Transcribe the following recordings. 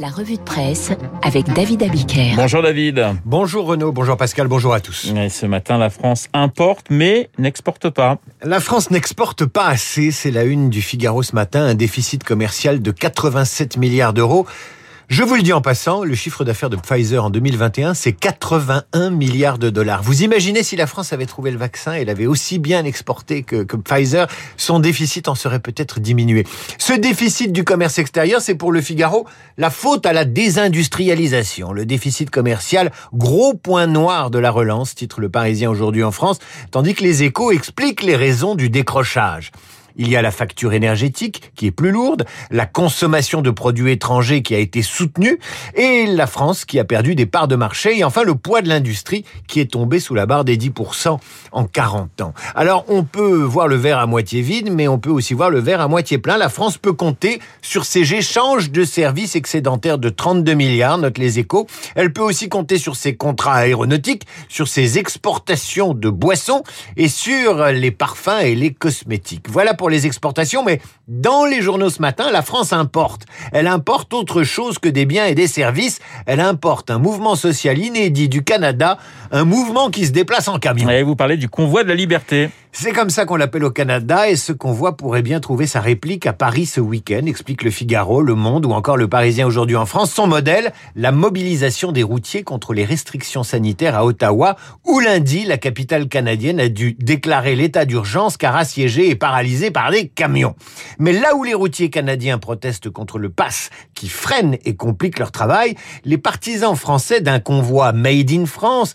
La revue de presse avec David Abiker. Bonjour David. Bonjour Renaud, bonjour Pascal, bonjour à tous. Et ce matin, la France importe mais n'exporte pas. La France n'exporte pas assez, c'est la une du Figaro ce matin, un déficit commercial de 87 milliards d'euros. Je vous le dis en passant, le chiffre d'affaires de Pfizer en 2021, c'est 81 milliards de dollars. Vous imaginez si la France avait trouvé le vaccin et l'avait aussi bien exporté que, que Pfizer, son déficit en serait peut-être diminué. Ce déficit du commerce extérieur, c'est pour le Figaro la faute à la désindustrialisation. Le déficit commercial, gros point noir de la relance, titre le Parisien aujourd'hui en France, tandis que les échos expliquent les raisons du décrochage. Il y a la facture énergétique qui est plus lourde, la consommation de produits étrangers qui a été soutenue et la France qui a perdu des parts de marché et enfin le poids de l'industrie qui est tombé sous la barre des 10% en 40 ans. Alors on peut voir le verre à moitié vide mais on peut aussi voir le verre à moitié plein. La France peut compter sur ses échanges de services excédentaires de 32 milliards, note les échos. Elle peut aussi compter sur ses contrats aéronautiques, sur ses exportations de boissons et sur les parfums et les cosmétiques. Voilà pour les exportations, mais dans les journaux ce matin, la France importe. Elle importe autre chose que des biens et des services. Elle importe un mouvement social inédit du Canada, un mouvement qui se déplace en camion. Et vous parlez du convoi de la liberté. C'est comme ça qu'on l'appelle au Canada et ce convoi pourrait bien trouver sa réplique à Paris ce week-end, explique le Figaro, le Monde ou encore le Parisien aujourd'hui en France. Son modèle, la mobilisation des routiers contre les restrictions sanitaires à Ottawa, où lundi, la capitale canadienne a dû déclarer l'état d'urgence car assiégée et paralysée par des camions. Mais là où les routiers canadiens protestent contre le pass qui freine et complique leur travail, les partisans français d'un convoi made in France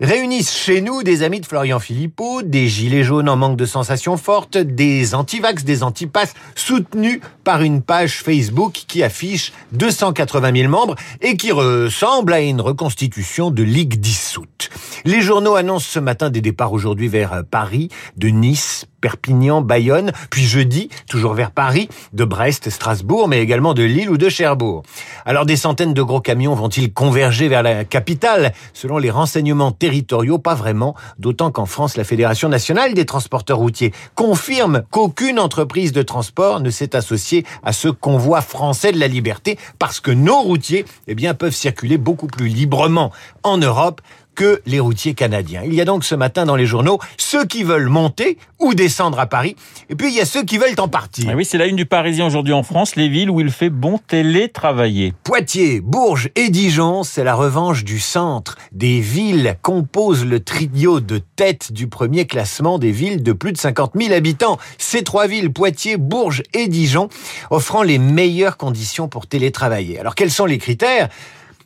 réunissent chez nous des amis de Florian Philippot, des gilets jaunes en manque de sensations fortes, des antivax, des antipasses, soutenus par une page Facebook qui affiche 280 000 membres et qui ressemble à une reconstitution de ligue dissoute. Les journaux annoncent ce matin des départs aujourd'hui vers Paris, de Nice, Perpignan, Bayonne, puis jeudi, toujours vers Paris, de Brest, Strasbourg, mais également de Lille ou de Cherbourg. Alors des centaines de gros camions vont-ils converger vers la capitale? Selon les renseignements territoriaux, pas vraiment, d'autant qu'en France, la Fédération nationale des transporteurs routiers confirme qu'aucune entreprise de transport ne s'est associée à ce convoi français de la liberté, parce que nos routiers eh bien, peuvent circuler beaucoup plus librement en Europe que les routiers canadiens. Il y a donc ce matin dans les journaux ceux qui veulent monter ou descendre à Paris, et puis il y a ceux qui veulent en partir. Ah oui, c'est la une du Parisien aujourd'hui en France, les villes où il fait bon télétravailler. Poitiers, Bourges et Dijon, c'est la revanche du centre. Des villes composent le trio de tête du premier classement des villes de plus de 50 000 habitants. Ces trois villes, Poitiers, Bourges et Dijon, offrant les meilleures conditions pour télétravailler. Alors quels sont les critères?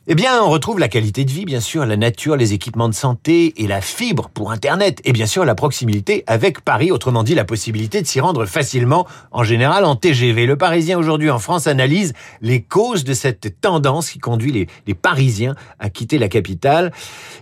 Eh bien, on retrouve la qualité de vie, bien sûr, la nature, les équipements de santé et la fibre pour Internet. Et bien sûr, la proximité avec Paris, autrement dit, la possibilité de s'y rendre facilement, en général en TGV. Le Parisien aujourd'hui en France analyse les causes de cette tendance qui conduit les, Parisiens à quitter la capitale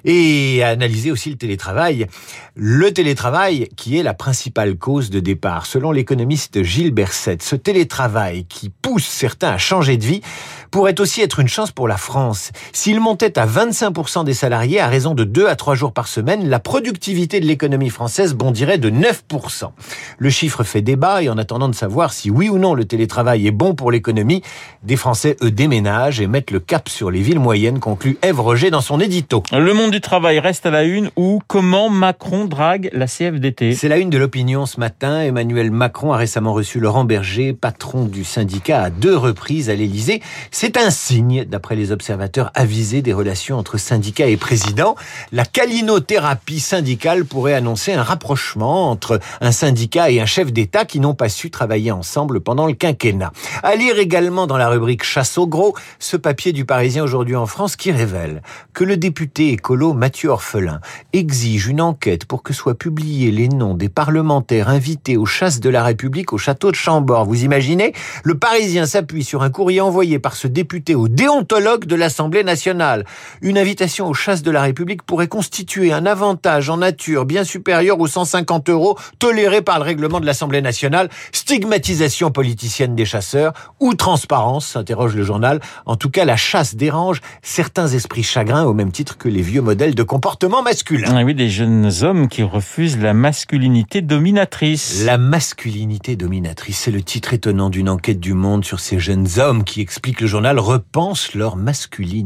et à analyser aussi le télétravail. Le télétravail qui est la principale cause de départ. Selon l'économiste Gilles Berset, ce télétravail qui pousse certains à changer de vie pourrait aussi être une chance pour la France. S'il montait à 25% des salariés à raison de 2 à 3 jours par semaine, la productivité de l'économie française bondirait de 9%. Le chiffre fait débat et en attendant de savoir si oui ou non le télétravail est bon pour l'économie, des Français, eux, déménagent et mettent le cap sur les villes moyennes, conclut Ève Roger dans son édito. Le monde du travail reste à la une ou comment Macron drague la CFDT. C'est la une de l'opinion ce matin. Emmanuel Macron a récemment reçu Laurent Berger, patron du syndicat, à deux reprises à l'Élysée. C'est un signe, d'après les observateurs avisés des relations entre syndicats et président. La calinothérapie syndicale pourrait annoncer un rapprochement entre un syndicat et un chef d'État qui n'ont pas su travailler ensemble pendant le quinquennat. À lire également dans la rubrique Chasse au gros, ce papier du Parisien aujourd'hui en France qui révèle que le député écolo Mathieu Orphelin exige une enquête pour que soient publiés les noms des parlementaires invités aux chasses de la République au château de Chambord. Vous imaginez? Le Parisien s'appuie sur un courrier envoyé par ce député au déontologue de l'Assemblée nationale. Une invitation aux chasses de la République pourrait constituer un avantage en nature bien supérieur aux 150 euros tolérés par le règlement de l'Assemblée nationale. Stigmatisation politicienne des chasseurs ou transparence, s'interroge le journal. En tout cas, la chasse dérange certains esprits chagrins au même titre que les vieux modèles de comportement masculin. Ah oui, des jeunes hommes qui refusent la masculinité dominatrice. La masculinité dominatrice, c'est le titre étonnant d'une enquête du Monde sur ces jeunes hommes qui explique le journal repensent leur masculinité.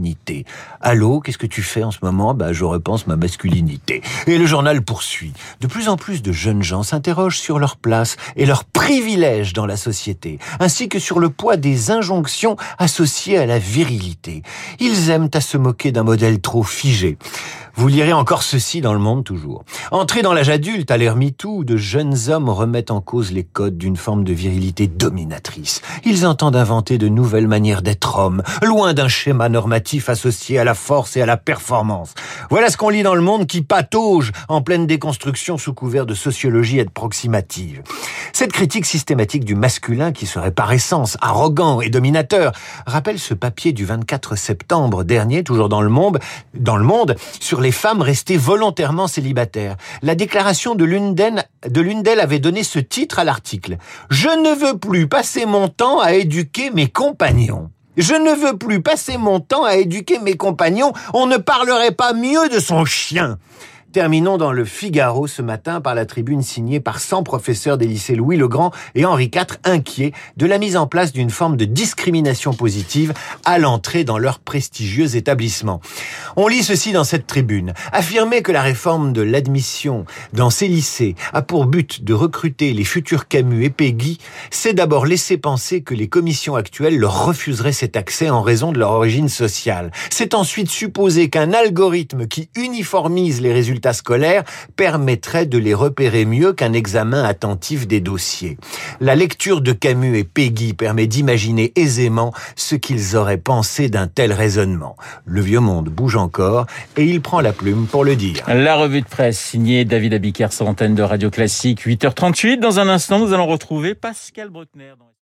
Allô, qu'est-ce que tu fais en ce moment? Bah, je repense ma masculinité. Et le journal poursuit. De plus en plus de jeunes gens s'interrogent sur leur place et leurs privilèges dans la société, ainsi que sur le poids des injonctions associées à la virilité. Ils aiment à se moquer d'un modèle trop figé. Vous lirez encore ceci dans le monde toujours. Entrés dans l'âge adulte, à l'ère MeToo, de jeunes hommes remettent en cause les codes d'une forme de virilité dominatrice. Ils entendent inventer de nouvelles manières d'être homme, loin d'un schéma normatif associé à la force et à la performance. Voilà ce qu'on lit dans le monde qui patauge en pleine déconstruction sous couvert de sociologie et de proximative. Cette critique systématique du masculin qui serait par essence arrogant et dominateur rappelle ce papier du 24 septembre dernier, toujours dans le monde, dans le monde, sur les femmes restées volontairement célibataires. La déclaration de l'une d'elles avait donné ce titre à l'article. Je ne veux plus passer mon temps à éduquer mes compagnons. Je ne veux plus passer mon temps à éduquer mes compagnons. On ne parlerait pas mieux de son chien. Terminons dans le Figaro ce matin par la tribune signée par 100 professeurs des lycées Louis le Grand et Henri IV inquiets de la mise en place d'une forme de discrimination positive à l'entrée dans leur prestigieux établissement. On lit ceci dans cette tribune. Affirmer que la réforme de l'admission dans ces lycées a pour but de recruter les futurs Camus et Peggy, c'est d'abord laisser penser que les commissions actuelles leur refuseraient cet accès en raison de leur origine sociale. C'est ensuite supposer qu'un algorithme qui uniformise les résultats scolaire permettrait de les repérer mieux qu'un examen attentif des dossiers. La lecture de Camus et Peggy permet d'imaginer aisément ce qu'ils auraient pensé d'un tel raisonnement. Le vieux monde bouge encore et il prend la plume pour le dire. La revue de presse signée David Abiker sur de Radio Classique, 8h38. Dans un instant, nous allons retrouver Pascal Bruckner.